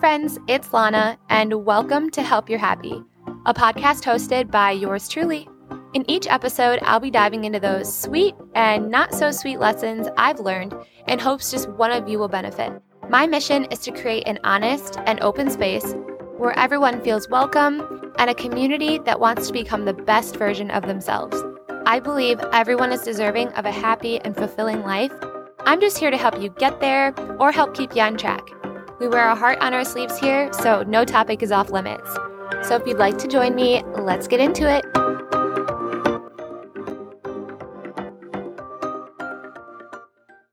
friends, it's Lana, and welcome to Help You're Happy, a podcast hosted by yours truly. In each episode, I'll be diving into those sweet and not so sweet lessons I've learned in hopes just one of you will benefit. My mission is to create an honest and open space where everyone feels welcome and a community that wants to become the best version of themselves. I believe everyone is deserving of a happy and fulfilling life. I'm just here to help you get there or help keep you on track. We wear a heart on our sleeves here, so no topic is off limits. So if you'd like to join me, let's get into it.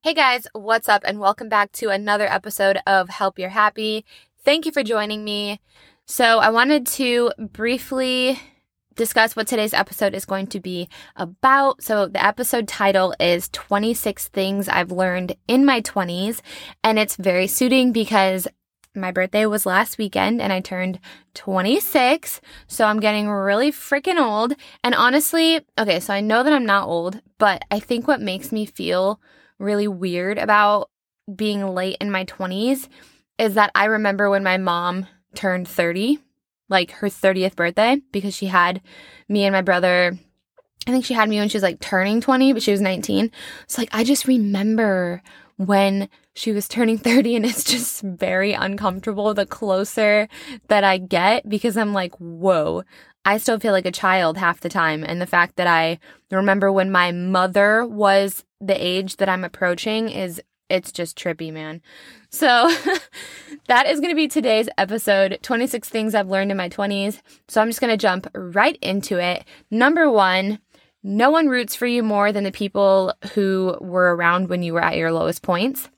Hey guys, what's up, and welcome back to another episode of Help You're Happy. Thank you for joining me. So, I wanted to briefly discuss what today's episode is going to be about. So, the episode title is 26 Things I've Learned in My 20s, and it's very suiting because my birthday was last weekend and I turned 26. So I'm getting really freaking old. And honestly, okay, so I know that I'm not old, but I think what makes me feel really weird about being late in my 20s is that I remember when my mom turned 30, like her 30th birthday, because she had me and my brother. I think she had me when she was like turning 20, but she was 19. So, like, I just remember when she was turning 30 and it's just very uncomfortable the closer that I get because I'm like, whoa, I still feel like a child half the time. And the fact that I remember when my mother was the age that I'm approaching is it's just trippy, man. So that is going to be today's episode 26 things I've learned in my 20s. So I'm just going to jump right into it. Number one, no one roots for you more than the people who were around when you were at your lowest points.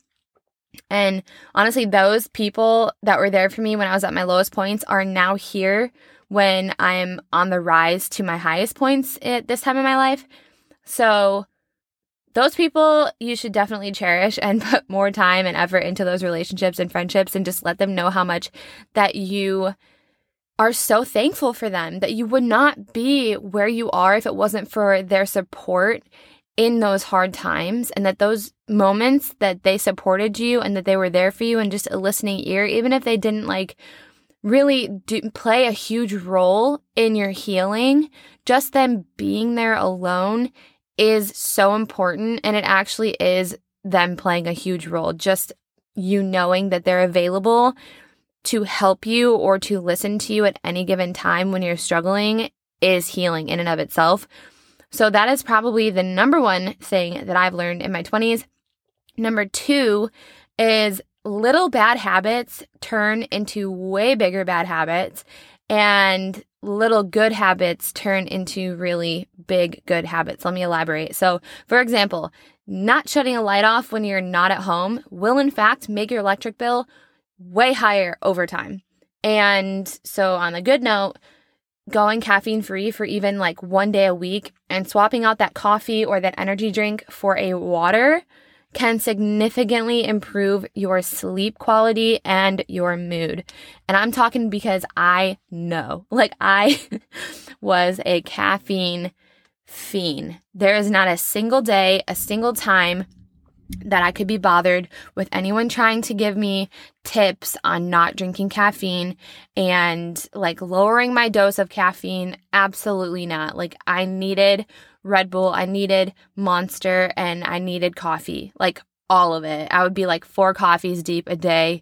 And honestly, those people that were there for me when I was at my lowest points are now here when I'm on the rise to my highest points at this time in my life. So, those people you should definitely cherish and put more time and effort into those relationships and friendships and just let them know how much that you are so thankful for them, that you would not be where you are if it wasn't for their support in those hard times and that those moments that they supported you and that they were there for you and just a listening ear, even if they didn't like really do, play a huge role in your healing, just them being there alone is so important. And it actually is them playing a huge role. Just you knowing that they're available to help you or to listen to you at any given time when you're struggling is healing in and of itself. So that is probably the number one thing that I've learned in my 20s. Number two is little bad habits turn into way bigger bad habits, and little good habits turn into really big good habits. Let me elaborate. So, for example, not shutting a light off when you're not at home will, in fact, make your electric bill way higher over time. And so, on the good note, going caffeine free for even like one day a week and swapping out that coffee or that energy drink for a water can significantly improve your sleep quality and your mood. And I'm talking because I know, like, I was a caffeine fiend. There is not a single day, a single time that I could be bothered with anyone trying to give me tips on not drinking caffeine and like lowering my dose of caffeine. Absolutely not. Like, I needed Red Bull, I needed Monster, and I needed coffee. Like, all of it. I would be like four coffees deep a day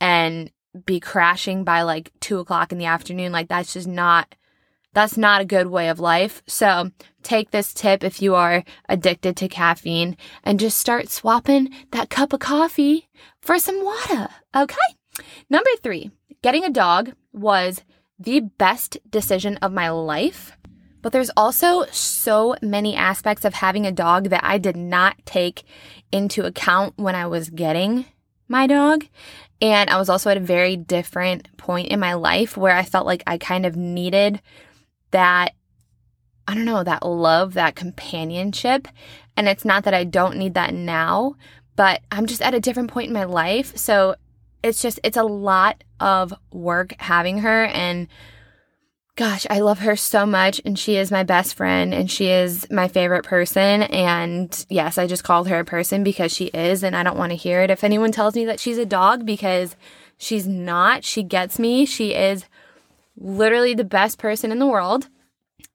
and be crashing by like two o'clock in the afternoon. Like, that's just not that's not a good way of life. So take this tip if you are addicted to caffeine and just start swapping that cup of coffee for some water. Okay. Number three, getting a dog was the best decision of my life. But there's also so many aspects of having a dog that I did not take into account when I was getting my dog. And I was also at a very different point in my life where I felt like I kind of needed that I don't know, that love, that companionship. And it's not that I don't need that now, but I'm just at a different point in my life. So it's just, it's a lot of work having her. And gosh, I love her so much. And she is my best friend and she is my favorite person. And yes, I just called her a person because she is. And I don't want to hear it if anyone tells me that she's a dog because She's not. She gets me. She is literally the best person in the world.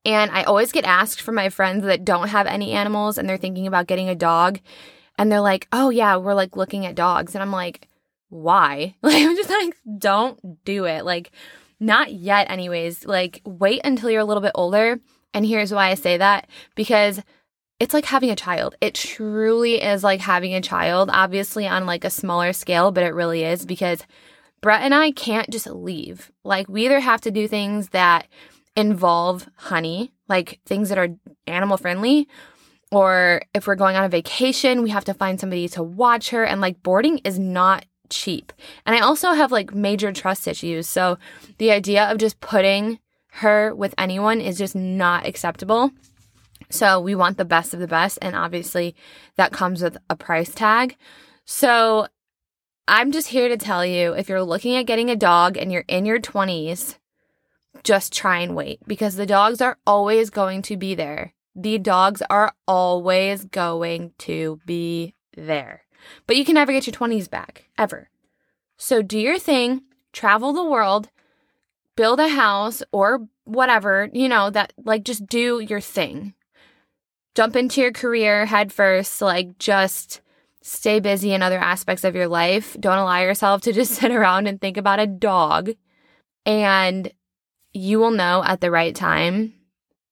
And I always get asked from my friends that don't have any animals and they're thinking about getting a dog. And they're like, oh, yeah, we're like looking at dogs. And I'm like, why? Like, I'm just like, don't do it. Like, not yet, anyways. Like, wait until you're a little bit older. And here's why I say that because it's like having a child. It truly is like having a child, obviously on like a smaller scale, but it really is because Brett and I can't just leave. Like, we either have to do things that involve honey, like things that are animal friendly, or if we're going on a vacation, we have to find somebody to watch her. And like, boarding is not cheap. And I also have like major trust issues. So the idea of just putting her with anyone is just not acceptable. So we want the best of the best. And obviously that comes with a price tag. So I'm just here to tell you if you're looking at getting a dog and you're in your 20s, just try and wait because the dogs are always going to be there. The dogs are always going to be there. But you can never get your 20s back, ever. So do your thing, travel the world, build a house or whatever, you know, that like just do your thing. Jump into your career head first, like just stay busy in other aspects of your life. Don't allow yourself to just sit around and think about a dog. And you will know at the right time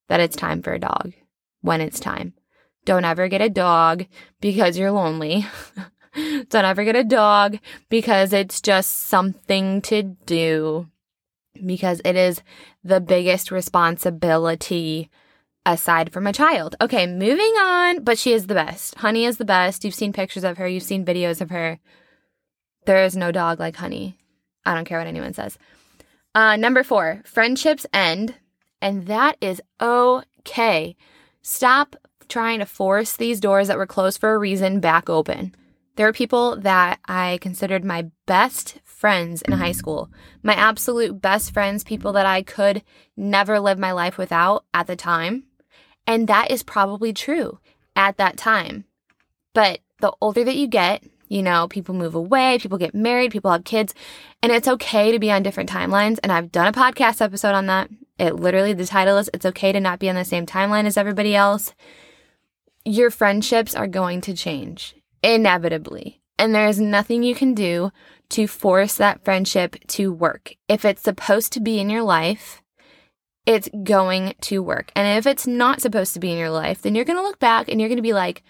that it's time for a dog when it's time. Don't ever get a dog because you're lonely. Don't ever get a dog because it's just something to do. Because it is the biggest responsibility aside from a child. Okay, moving on, but she is the best. Honey is the best. You've seen pictures of her, you've seen videos of her. There is no dog like Honey. I don't care what anyone says. Uh, number four, friendships end, and that is okay. Stop trying to force these doors that were closed for a reason back open. There are people that I considered my best friends in high mm-hmm. school, my absolute best friends, people that I could never live my life without at the time. And that is probably true at that time. But the older that you get, you know, people move away, people get married, people have kids, and it's okay to be on different timelines. And I've done a podcast episode on that. It literally, the title is It's Okay to Not Be on the Same Timeline as Everybody Else your friendships are going to change inevitably. And there is nothing you can do to force that friendship to work. If it's supposed to be in your life, it's going to work. And if it's not supposed to be in your life, then you're going to look back and you're going to be like,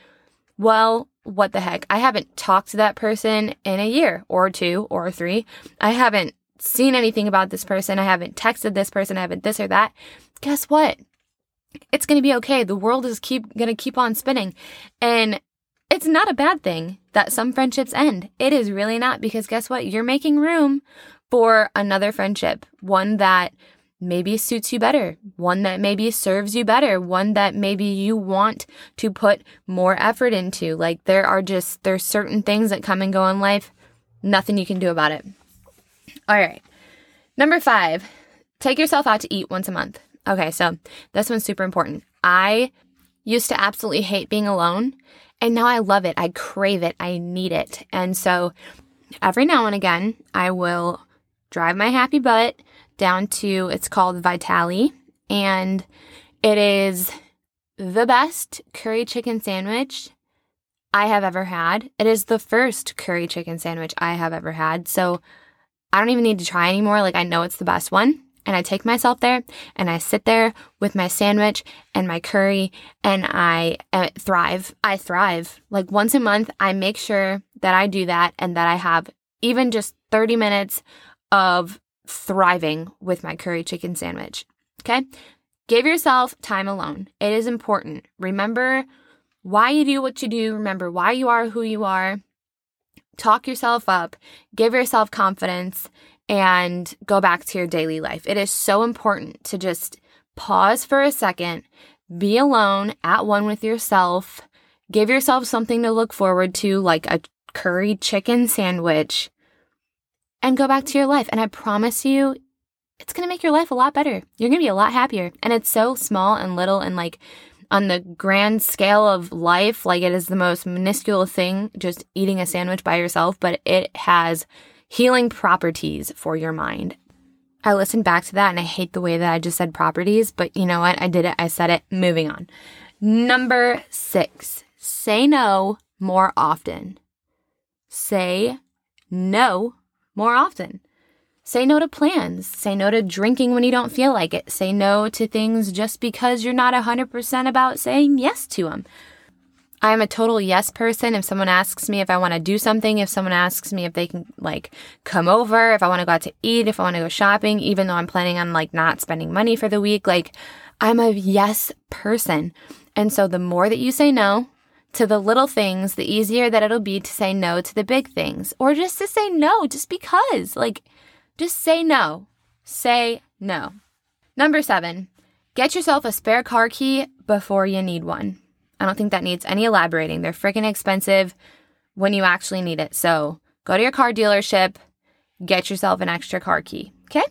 well, what the heck? I haven't talked to that person in a year or two or three. I haven't seen anything about this person. I haven't texted this person. I haven't this or that. Guess what? it's going to be okay. The world is keep going to keep on spinning. And it's not a bad thing that some friendships end. It is really not because guess what? You're making room for another friendship, one that maybe suits you better, one that maybe serves you better, one that maybe you want to put more effort into. Like there are just there's certain things that come and go in life, nothing you can do about it. All right. Number 5, take yourself out to eat once a month. Okay, so this one's super important. I used to absolutely hate being alone, and now I love it. I crave it. I need it. And so every now and again, I will drive my happy butt down to it's called Vitali, and it is the best curry chicken sandwich I have ever had. It is the first curry chicken sandwich I have ever had. So I don't even need to try anymore. Like, I know it's the best one. And I take myself there and I sit there with my sandwich and my curry and I uh, thrive. I thrive. Like once a month, I make sure that I do that and that I have even just 30 minutes of thriving with my curry chicken sandwich. Okay? Give yourself time alone. It is important. Remember why you do what you do. Remember why you are who you are. Talk yourself up. Give yourself confidence and go back to your daily life. It is so important to just pause for a second, be alone, at one with yourself, give yourself something to look forward to, like a curry chicken sandwich, and go back to your life. And I promise you, it's going to make your life a lot better. You're going to be a lot happier. And it's so small and little and like on the grand scale of life, like it is the most minuscule thing just eating a sandwich by yourself, but it has healing properties for your mind. I listened back to that and I hate the way that I just said properties, but you know what? I did it. I said it. Moving on. Number six, say no more often. Say no more often. Say no to plans. Say no to drinking when you don't feel like it. Say no to things just because you're not 100% about saying yes to them. I'm a total yes person. If someone asks me if I want to do something, if someone asks me if they can like come over, if I want to go out to eat, if I want to go shopping, even though I'm planning on like not spending money for the week, like I'm a yes person. And so the more that you say no, to the little things, the easier that it'll be to say no to the big things or just to say no just because. Like, just say no. Say no. Number seven, get yourself a spare car key before you need one. I don't think that needs any elaborating. They're freaking expensive when you actually need it. So go to your car dealership, get yourself an extra car key. Okay.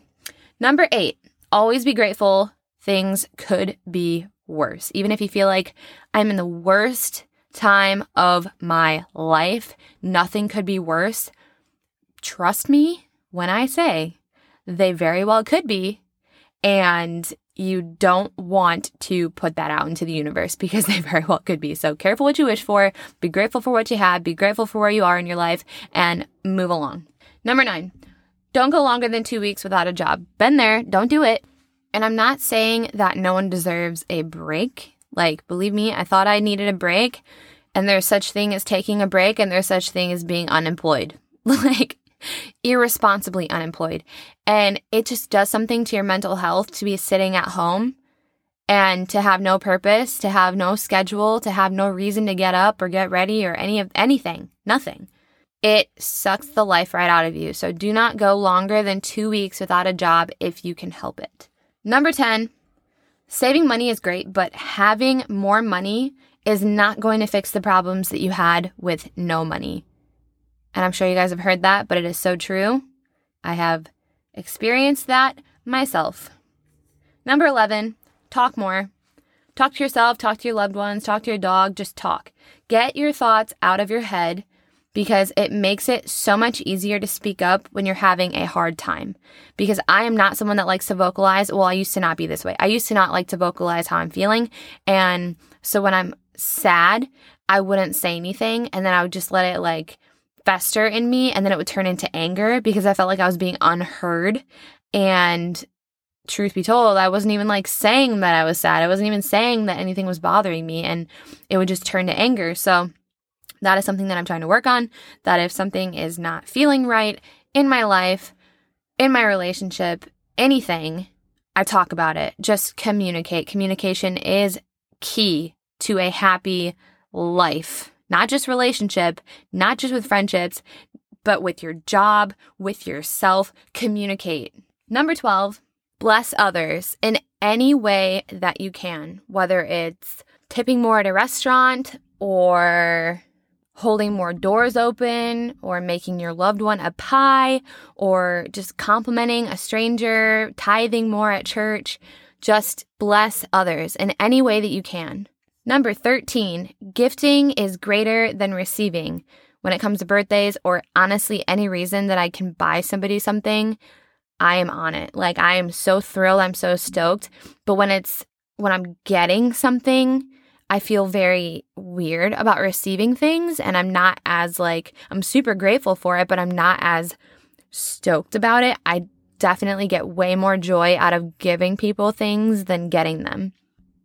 Number eight, always be grateful. Things could be worse. Even if you feel like I'm in the worst time of my life. Nothing could be worse. Trust me when I say they very well could be. And you don't want to put that out into the universe because they very well could be. So careful what you wish for. Be grateful for what you have. Be grateful for where you are in your life and move along. Number nine, don't go longer than two weeks without a job. Been there. Don't do it. And I'm not saying that no one deserves a break. Like, believe me, I thought I needed a break, and there's such thing as taking a break, and there's such thing as being unemployed. like, irresponsibly unemployed. And it just does something to your mental health to be sitting at home and to have no purpose, to have no schedule, to have no reason to get up or get ready or any of anything, nothing. It sucks the life right out of you. So do not go longer than two weeks without a job if you can help it. Number 10, Saving money is great, but having more money is not going to fix the problems that you had with no money. And I'm sure you guys have heard that, but it is so true. I have experienced that myself. Number 11, talk more. Talk to yourself, talk to your loved ones, talk to your dog, just talk. Get your thoughts out of your head because it makes it so much easier to speak up when you're having a hard time. Because I am not someone that likes to vocalize. Well, I used to not be this way. I used to not like to vocalize how I'm feeling. And so when I'm sad, I wouldn't say anything and then I would just let it like fester in me and then it would turn into anger because I felt like I was being unheard. And truth be told, I wasn't even like saying that I was sad. I wasn't even saying that anything was bothering me and it would just turn to anger. So that is something that I'm trying to work on. That if something is not feeling right in my life, in my relationship, anything, I talk about it. Just communicate. Communication is key to a happy life, not just relationship, not just with friendships, but with your job, with yourself. Communicate. Number 12, bless others in any way that you can, whether it's tipping more at a restaurant or holding more doors open or making your loved one a pie or just complimenting a stranger, tithing more at church. Just bless others in any way that you can. Number 13, gifting is greater than receiving. When it comes to birthdays or honestly any reason that I can buy somebody something, I am on it. Like I am so thrilled, I'm so stoked. But when it's when I'm getting something, I feel very weird about receiving things and I'm not as like I'm super grateful for it, but I'm not as stoked about it. I definitely get way more joy out of giving people things than getting them.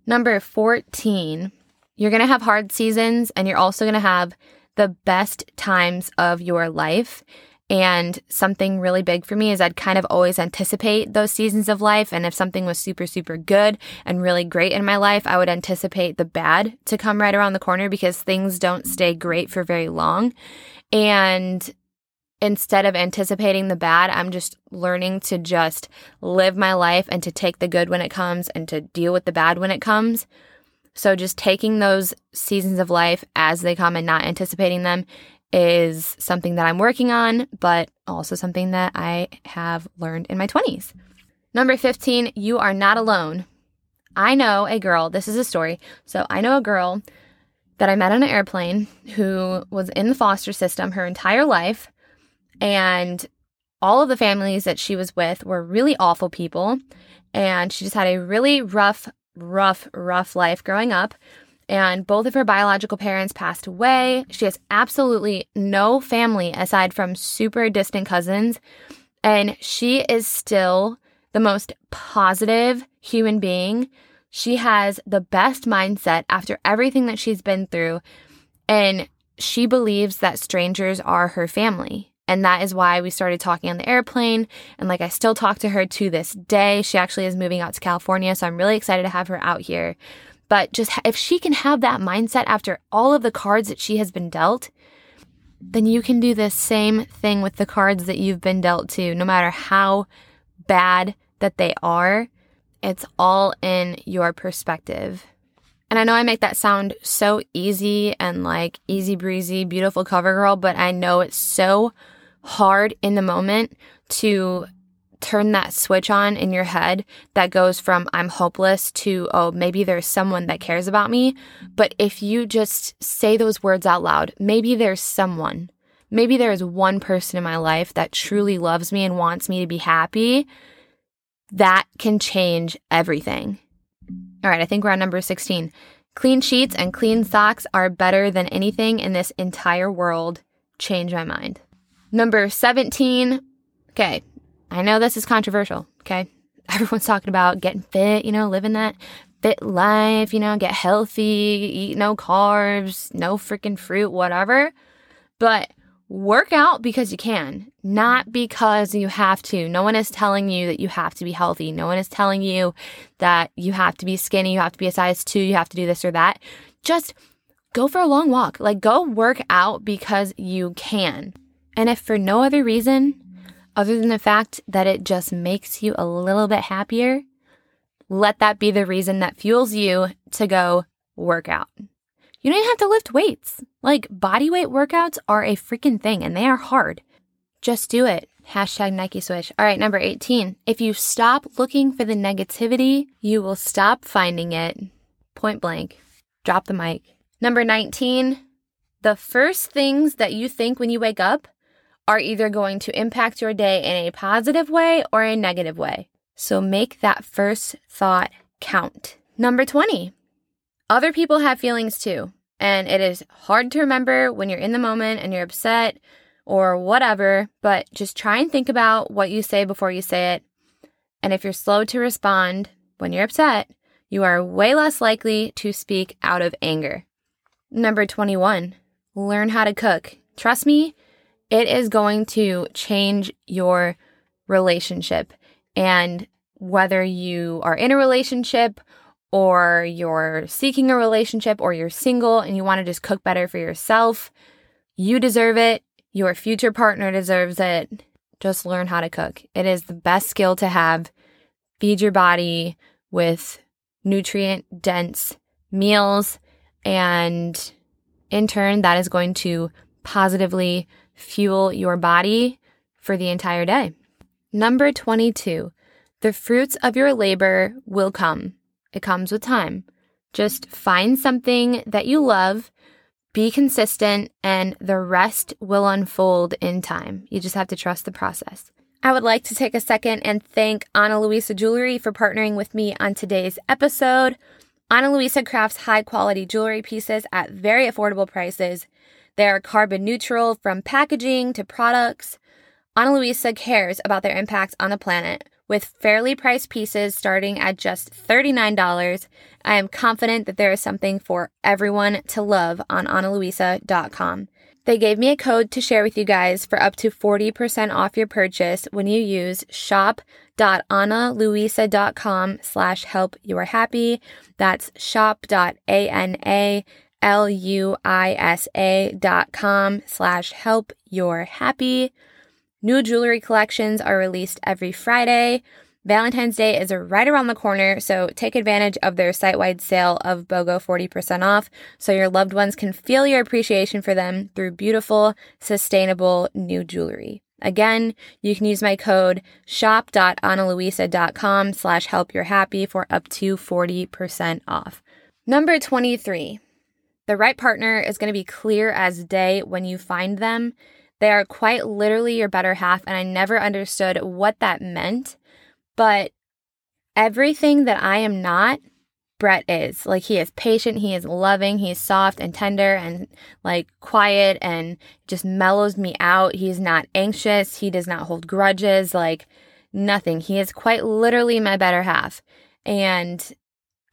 Number 14, you're going to have hard seasons and you're also going to have the best times of your life. And something really big for me is I'd kind of always anticipate those seasons of life. And if something was super, super good and really great in my life, I would anticipate the bad to come right around the corner because things don't stay great for very long. And instead of anticipating the bad, I'm just learning to just live my life and to take the good when it comes and to deal with the bad when it comes. So just taking those seasons of life as they come and not anticipating them is something that I'm working on, but also something that I have learned in my 20s. Number 15, you are not alone. I know a girl, this is a story. So I know a girl that I met on an airplane who was in the foster system her entire life. And all of the families that she was with were really awful people. And she just had a really rough, rough, rough life growing up. And both of her biological parents passed away. She has absolutely no family aside from super distant cousins. And she is still the most positive human being. She has the best mindset after everything that she's been through. And she believes that strangers are her family. And that is why we started talking on the airplane. And like, I still talk to her to this day. She actually is moving out to California. So I'm really excited to have her out here. But just if she can have that mindset after all of the cards that she has been dealt, then you can do the same thing with the cards that you've been dealt to, no matter how bad that they are. It's all in your perspective. And I know I make that sound so easy and like easy breezy, beautiful cover girl, but I know it's so hard in the moment to turn that switch on in your head that goes from I'm hopeless to, oh, maybe there's someone that cares about me. But if you just say those words out loud, maybe there's someone, maybe there is one person in my life that truly loves me and wants me to be happy, that can change everything. All right, I think we're on number 16. Clean sheets and clean socks are better than anything in this entire world. Change my mind. Number 17. Okay, I know this is controversial. Okay, everyone's talking about getting fit, you know, living that fit life, you know, get healthy, eat no carbs, no freaking fruit, whatever. But work out because you can, not because you have to. No one is telling you that you have to be healthy. No one is telling you that you have to be skinny, you have to be a size two, you have to do this or that. Just go for a long walk. Like, go work out because you can. And if for no other reason, other than the fact that it just makes you a little bit happier, let that be the reason that fuels you to go work out. You don't even have to lift weights. Like body weight workouts are a freaking thing and they are hard. Just do it. Hashtag Nike Swoosh. All right, number 18. If you stop looking for the negativity, you will stop finding it. Point blank. Drop the mic. Number 19. The first things that you think when you wake up are either going to impact your day in a positive way or a negative way. So make that first thought count. Number 20. Other people have feelings too. And it is hard to remember when you're in the moment and you're upset or whatever, but just try and think about what you say before you say it. And if you're slow to respond when you're upset, you are way less likely to speak out of anger. Number 21, learn how to cook. Trust me, it is going to change your relationship. And whether you are in a relationship or you're seeking a relationship or you're single and you want to just cook better for yourself, you deserve it. Your future partner deserves it. Just learn how to cook. It is the best skill to have. Feed your body with nutrient dense meals. And in turn, that is going to positively fuel your body for the entire day. Number 22, the fruits of your labor will come. It comes with time. Just find something that you love, be consistent, and the rest will unfold in time. You just have to trust the process. I would like to take a second and thank Ana Luisa Jewelry for partnering with me on today's episode. Ana Luisa crafts high quality jewelry pieces at very affordable prices. They are carbon neutral from packaging to products. Ana Luisa cares about their impact on the planet. With fairly priced pieces starting at just $39, I am confident that there is something for everyone to love on analuisa.com. They gave me a code to share with you guys for up to 40% off your purchase when you use shop.analuisa.com slash help you're happy. That's shop.analuisa dot com slash help you're happy. New jewelry collections are released every Friday. Valentine's Day is right around the corner, so take advantage of their site wide sale of BOGO 40% off so your loved ones can feel your appreciation for them through beautiful, sustainable new jewelry. Again, you can use my code shop.analuisa.com slash help you're happy for up to 40% off. Number 23. The right partner is going to be clear as day when you find them They are quite literally your better half, and I never understood what that meant. But everything that I am not, Brett is. Like, he is patient, he is loving, he is soft and tender and like quiet and just mellows me out. He's not anxious, he does not hold grudges, like nothing. He is quite literally my better half. And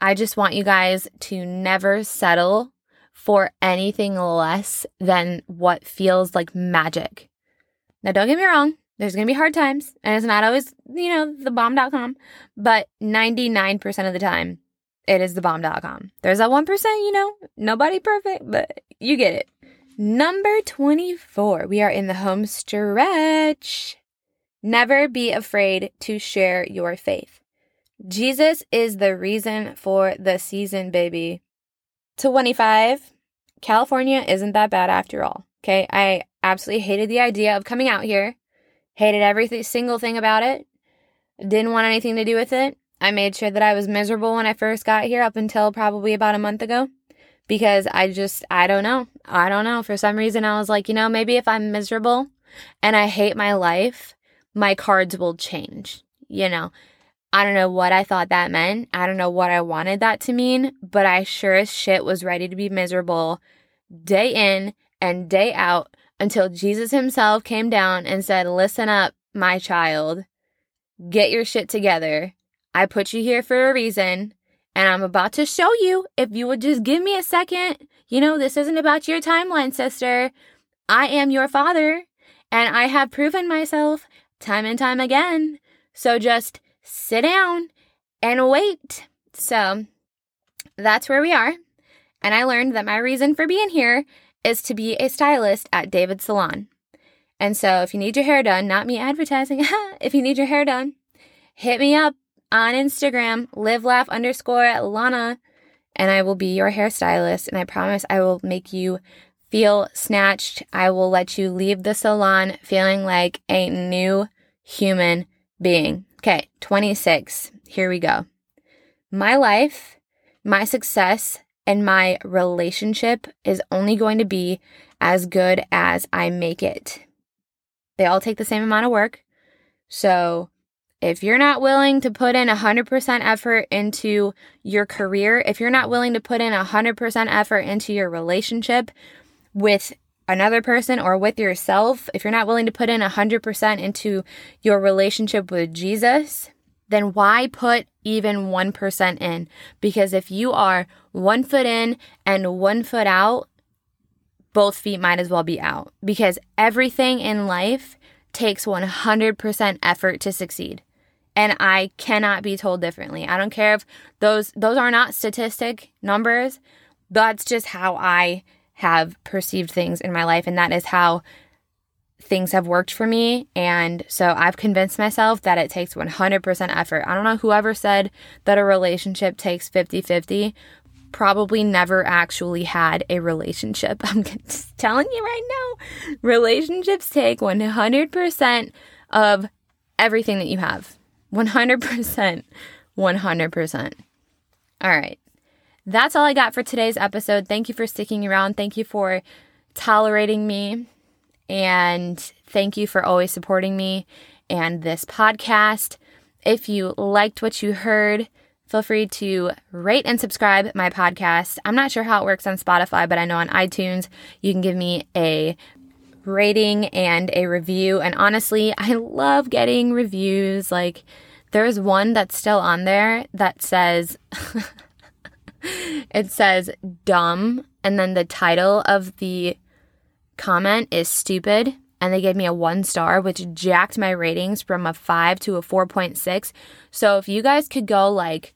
I just want you guys to never settle for anything less than what feels like magic. Now, don't get me wrong, there's going to be hard times, and it's not always, you know, the bomb.com, but 99% of the time, it is the bomb.com. There's that 1%, you know, nobody perfect, but you get it. Number 24, we are in the home stretch. Never be afraid to share your faith. Jesus is the reason for the season, baby. 25, California isn't that bad after all. Okay. I absolutely hated the idea of coming out here, hated every single thing about it, didn't want anything to do with it. I made sure that I was miserable when I first got here up until probably about a month ago because I just, I don't know. I don't know. For some reason, I was like, you know, maybe if I'm miserable and I hate my life, my cards will change. You know, I don't know what I thought that meant. I don't know what I wanted that to mean, but I sure as shit was ready to be miserable day in and day out until Jesus himself came down and said, Listen up, my child. Get your shit together. I put you here for a reason, and I'm about to show you if you would just give me a second. You know, this isn't about your timeline, sister. I am your father, and I have proven myself time and time again. So just sit down and wait. So that's where we are. And I learned that my reason for being here is to be a stylist at David Salon. And so if you need your hair done, not me advertising, if you need your hair done, hit me up on Instagram, live laugh underscore Lana, and I will be your hairstylist. And I promise I will make you feel snatched. I will let you leave the salon feeling like a new human being. Okay, 26. Here we go. My life, my success, and my relationship is only going to be as good as I make it. They all take the same amount of work. So if you're not willing to put in 100% effort into your career, if you're not willing to put in 100% effort into your relationship with another person or with yourself, if you're not willing to put in 100% into your relationship with Jesus, then why put even 1% in? Because if you are one foot in and one foot out, both feet might as well be out. Because everything in life takes 100% effort to succeed. And I cannot be told differently. I don't care if those those are not statistic numbers. That's just how I have perceived things in my life and that is how things have worked for me. And so I've convinced myself that it takes 100% effort. I don't know whoever said that a relationship takes 50 50, probably never actually had a relationship. I'm just telling you right now, relationships take 100% of everything that you have. 100%. 100%. All right. That's all I got for today's episode. Thank you for sticking around. Thank you for tolerating me. And thank you for always supporting me and this podcast. If you liked what you heard, feel free to rate and subscribe my podcast. I'm not sure how it works on Spotify, but I know on iTunes you can give me a rating and a review. And honestly, I love getting reviews. Like, there's one that's still on there that says, it says dumb, and then the title of the comment is stupid. And they gave me a one star, which jacked my ratings from a five to a 4.6. So if you guys could go like,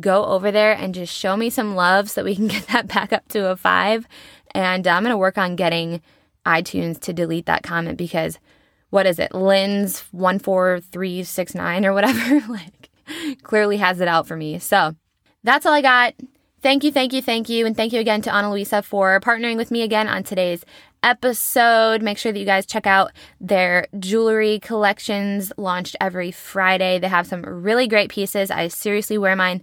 go over there and just show me some love so we can get that back up to a five. And uh, I'm going to work on getting iTunes to delete that comment because what is it? Lynn's 14369 or whatever, like clearly has it out for me. So that's all I got. Thank you, thank you, thank you. And thank you again to Ana Luisa for partnering with me again on today's episode. Make sure that you guys check out their jewelry collections launched every Friday. They have some really great pieces. I seriously wear mine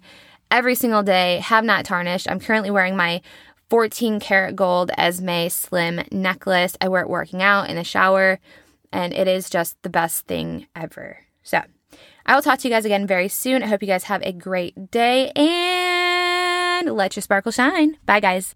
every single day, have not tarnished. I'm currently wearing my 14 karat gold Esme slim necklace. I wear it working out in the shower, and it is just the best thing ever. So, I will talk to you guys again very soon. I hope you guys have a great day and let your sparkle shine. Bye, guys.